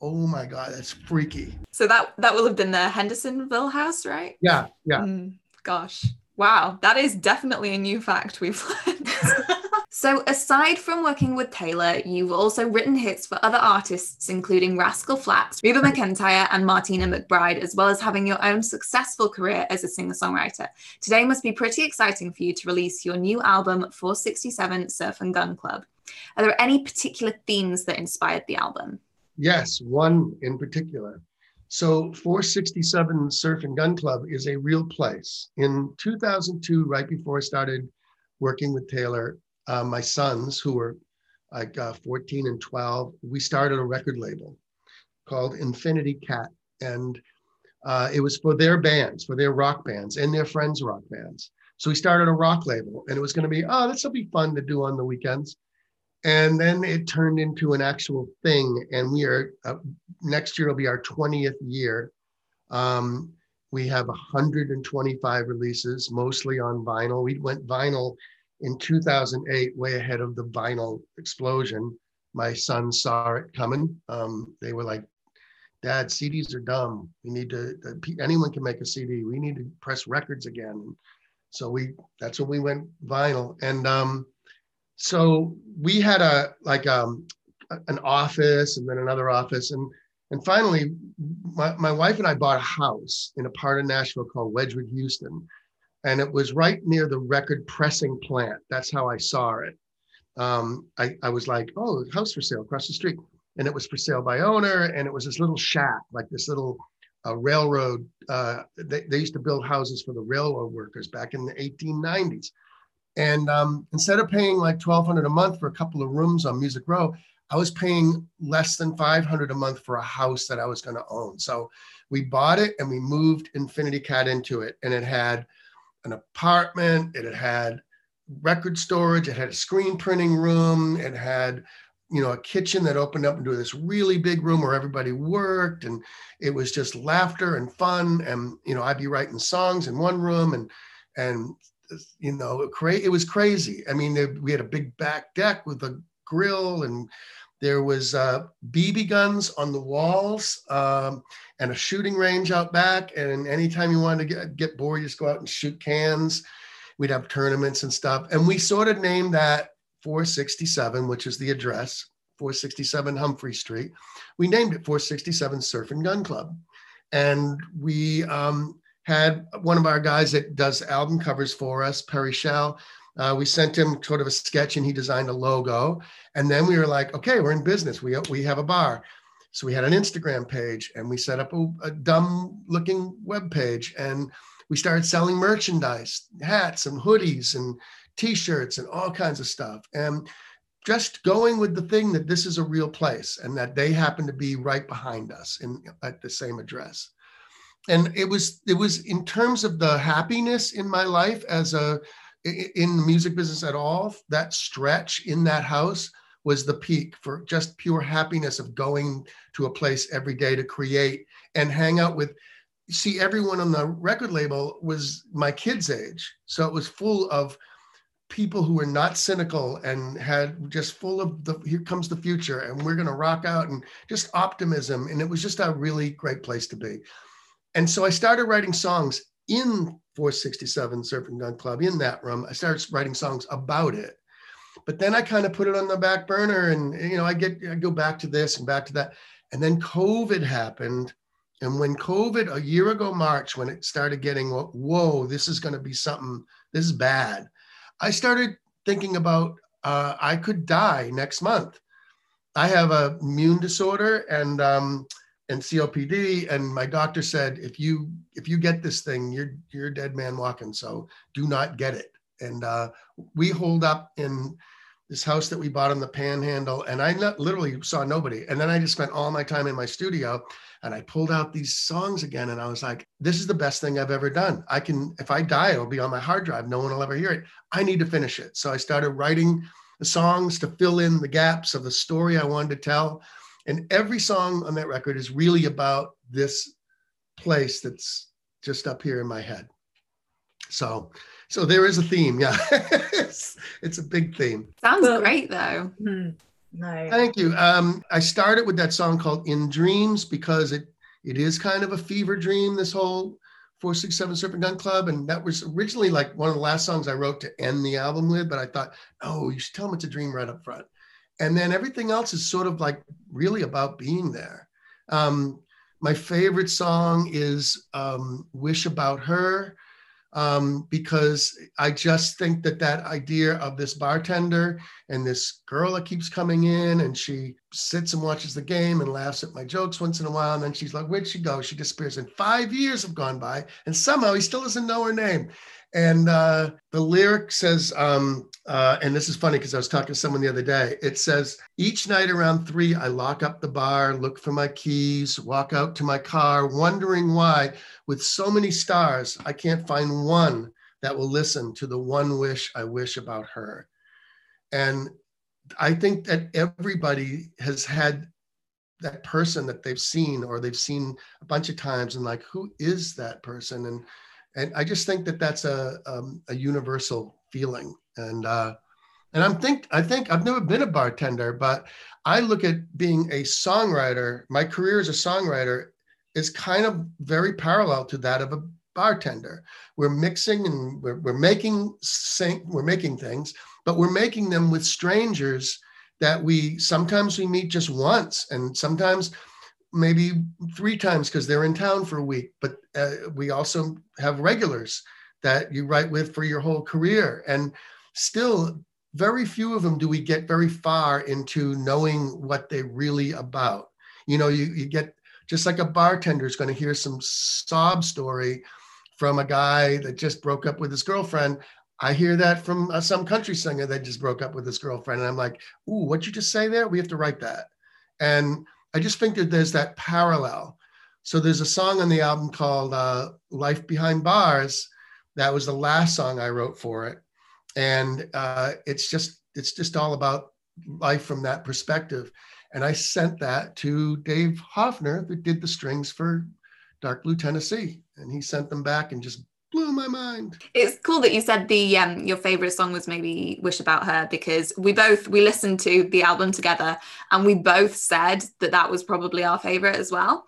[SPEAKER 3] oh my god that's freaky
[SPEAKER 1] so that that will have been the hendersonville house right
[SPEAKER 3] yeah yeah
[SPEAKER 1] mm, gosh wow that is definitely a new fact we've [LAUGHS] learned [LAUGHS] so aside from working with taylor you've also written hits for other artists including rascal flatts reba mcentire and martina mcbride as well as having your own successful career as a singer-songwriter today must be pretty exciting for you to release your new album 467 surf and gun club are there any particular themes that inspired the album
[SPEAKER 3] Yes, one in particular. So 467 Surf and Gun Club is a real place. In 2002, right before I started working with Taylor, uh, my sons, who were like uh, 14 and 12, we started a record label called Infinity Cat. And uh, it was for their bands, for their rock bands and their friends' rock bands. So we started a rock label and it was going to be, oh, this will be fun to do on the weekends and then it turned into an actual thing and we are uh, next year will be our 20th year um, we have 125 releases mostly on vinyl we went vinyl in 2008 way ahead of the vinyl explosion my sons saw it coming. Um, they were like dad cds are dumb. We need to anyone can make a cd we need to press records again. So we that's when we went vinyl. And um, so we had a like um, an office and then another office. And and finally my, my wife and i bought a house in a part of nashville called wedgewood houston and it was right near the record pressing plant that's how i saw it um, I, I was like oh house for sale across the street and it was for sale by owner and it was this little shack like this little uh, railroad uh, they, they used to build houses for the railroad workers back in the 1890s and um, instead of paying like 1200 a month for a couple of rooms on Music Row, I was paying less than 500 a month for a house that I was going to own. So we bought it and we moved Infinity Cat into it. And it had an apartment, it had record storage, it had a screen printing room, it had you know a kitchen that opened up into this really big room where everybody worked and it was just laughter and fun and you know i'd be writing songs in one room and and you know, cra- it was crazy. I mean, we had a big back deck with a grill and there was uh, BB guns on the walls um, and a shooting range out back. And anytime you wanted to get, get bored, you just go out and shoot cans. We'd have tournaments and stuff. And we sort of named that 467, which is the address, 467 Humphrey Street. We named it 467 Surf and Gun Club. And we um, had one of our guys that does album covers for us, Perry Shell. Uh, we sent him sort of a sketch and he designed a logo. And then we were like, okay, we're in business. We, we have a bar. So we had an Instagram page and we set up a, a dumb looking web page and we started selling merchandise, hats and hoodies and t-shirts and all kinds of stuff. And just going with the thing that this is a real place and that they happen to be right behind us in at the same address and it was it was in terms of the happiness in my life as a in the music business at all that stretch in that house was the peak for just pure happiness of going to a place every day to create and hang out with see everyone on the record label was my kids age. So it was full of people who were not cynical and had just full of the here comes the future and we're going to rock out and just optimism. And it was just a really great place to be. And so i started writing songs in 467 surf and gun club in that room i started writing songs about it. But then i kind of put it on the back burner and you know i get i go back to this and back to that. And then covid happened. And when covid a year ago march when it started getting whoa this is going to be something this is bad I started thinking about uh, I could die next month. I have a immune disorder and um, and COPD, and my doctor said if you if you get this thing, you're you're a dead man walking. So do not get it. And uh, we hold up in this house that we bought on the Panhandle, and I not, literally saw nobody. And then I just spent all my time in my studio, and I pulled out these songs again, and I was like, "This is the best thing I've ever done. I can, if I die, it'll be on my hard drive. No one will ever hear it. I need to finish it." So I started writing the songs to fill in the gaps of the story I wanted to tell, and every song on that record is really about this place that's just up here in my head. So so there is a theme. Yeah, [LAUGHS] it's, it's a big theme.
[SPEAKER 1] Sounds but, great though.
[SPEAKER 2] Hmm, no.
[SPEAKER 3] Thank you. Um, I started with that song called "In Dreams" because it it is kind of a fever dream. This whole 467 Surf and Gun Club. And that was originally like one of the last songs I wrote to end the album with, but I thought, oh, you should tell them it's a dream right up front. And then everything else is sort of like really about being there. Um, my favorite song is um, Wish About Her um, because I just think that that idea of this bartender and this girl that keeps coming in and she sits and watches the game and laughs at my jokes once in a while. And then she's like, Where'd she go? She disappears. And five years have gone by and somehow he still doesn't know her name. And uh, the lyric says, um, uh, and this is funny because I was talking to someone the other day. It says, Each night around three, I lock up the bar, look for my keys, walk out to my car, wondering why, with so many stars, I can't find one that will listen to the one wish I wish about her. And I think that everybody has had that person that they've seen or they've seen a bunch of times and like, who is that person? And and I just think that that's a um, a universal feeling. And uh, and I'm think I think I've never been a bartender, but I look at being a songwriter. My career as a songwriter is kind of very parallel to that of a bartender. We're mixing and we're, we're making sing, we're making things, but we're making them with strangers that we sometimes we meet just once, and sometimes maybe three times because they're in town for a week. But uh, we also have regulars that you write with for your whole career. And still, very few of them do we get very far into knowing what they're really about. You know, you, you get just like a bartender is going to hear some sob story from a guy that just broke up with his girlfriend. I hear that from uh, some country singer that just broke up with his girlfriend. And I'm like, ooh, what'd you just say there? We have to write that. And I just think that there's that parallel. So there's a song on the album called uh, Life Behind Bars. That was the last song I wrote for it. And uh, it's just it's just all about life from that perspective. And I sent that to Dave Hoffner, that did the strings for Dark Blue Tennessee. And he sent them back and just blew my mind.
[SPEAKER 1] It's cool that you said the um your favorite song was maybe Wish About Her because we both we listened to the album together and we both said that that was probably our favorite as well.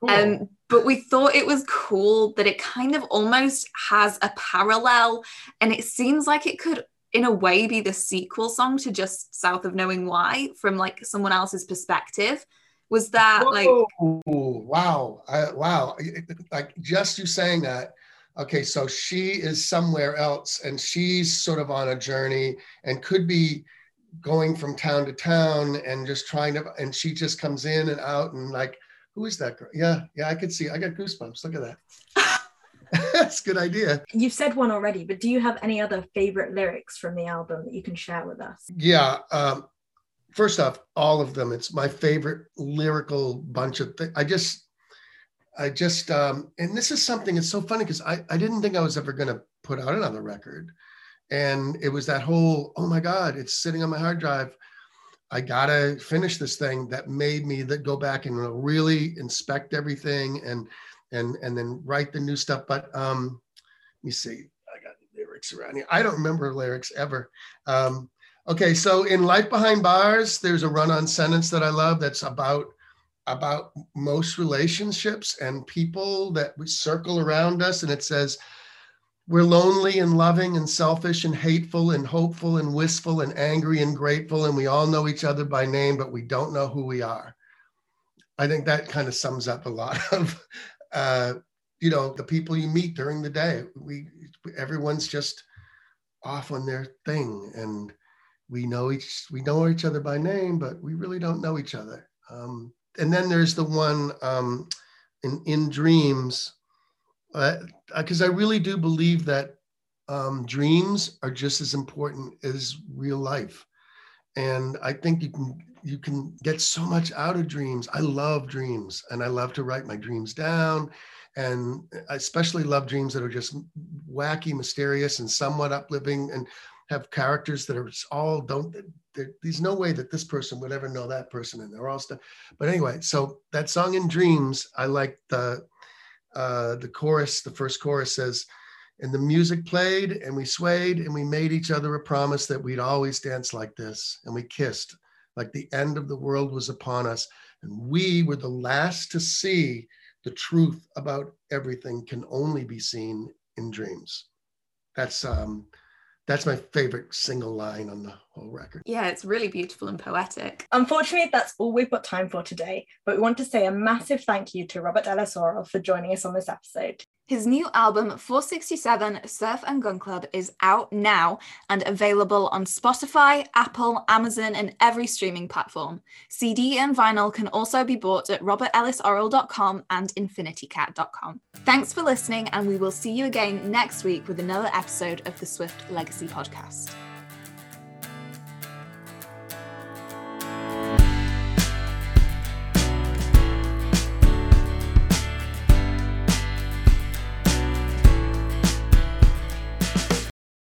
[SPEAKER 1] Cool. Um but we thought it was cool that it kind of almost has a parallel and it seems like it could in a way be the sequel song to just South of Knowing Why from like someone else's perspective. Was that Whoa. like
[SPEAKER 3] wow, I, wow, like just you saying that okay, so she is somewhere else and she's sort of on a journey and could be going from town to town and just trying to, and she just comes in and out and like, who is that girl? Yeah, yeah, I could see. I got goosebumps. Look at that. [LAUGHS] That's a good idea.
[SPEAKER 2] You've said one already, but do you have any other favorite lyrics from the album that you can share with us?
[SPEAKER 3] Yeah. Um, first off, all of them. It's my favorite lyrical bunch of things. I just, I just, um, and this is something, it's so funny because I, I didn't think I was ever going to put out another record. And it was that whole, oh my God, it's sitting on my hard drive. I gotta finish this thing that made me that go back and really inspect everything and and and then write the new stuff. But um, let me see, I got lyrics around here. I don't remember lyrics ever. Um, okay, so in Life Behind Bars, there's a run-on sentence that I love that's about about most relationships and people that we circle around us, and it says, "We're lonely and loving and selfish and hateful and hopeful and wistful and angry and grateful, and we all know each other by name, but we don't know who we are." I think that kind of sums up a lot [LAUGHS] of uh, you know the people you meet during the day we everyone's just off on their thing and we know each we know each other by name but we really don't know each other um, and then there's the one um, in in dreams because uh, i really do believe that um, dreams are just as important as real life and i think you can you can get so much out of dreams i love dreams and i love to write my dreams down and I especially love dreams that are just wacky, mysterious, and somewhat uplifting, and have characters that are all don't. There's no way that this person would ever know that person, and they're all stuff. But anyway, so that song in Dreams, I like the uh, the chorus. The first chorus says, "And the music played, and we swayed, and we made each other a promise that we'd always dance like this, and we kissed." Like the end of the world was upon us, and we were the last to see the truth about everything can only be seen in dreams. That's um, that's my favorite single line on the whole record.
[SPEAKER 1] Yeah, it's really beautiful and poetic.
[SPEAKER 2] Unfortunately, that's all we've got time for today, but we want to say a massive thank you to Robert Ellis Orrall for joining us on this episode.
[SPEAKER 1] His new album, 467 Surf and Gun Club, is out now and available on Spotify, Apple, Amazon, and every streaming platform. CD and vinyl can also be bought at robertellisorrall.com and infinitycat.com. Thanks for listening, and we will see you again next week with another episode of the Swift Legacy Podcast.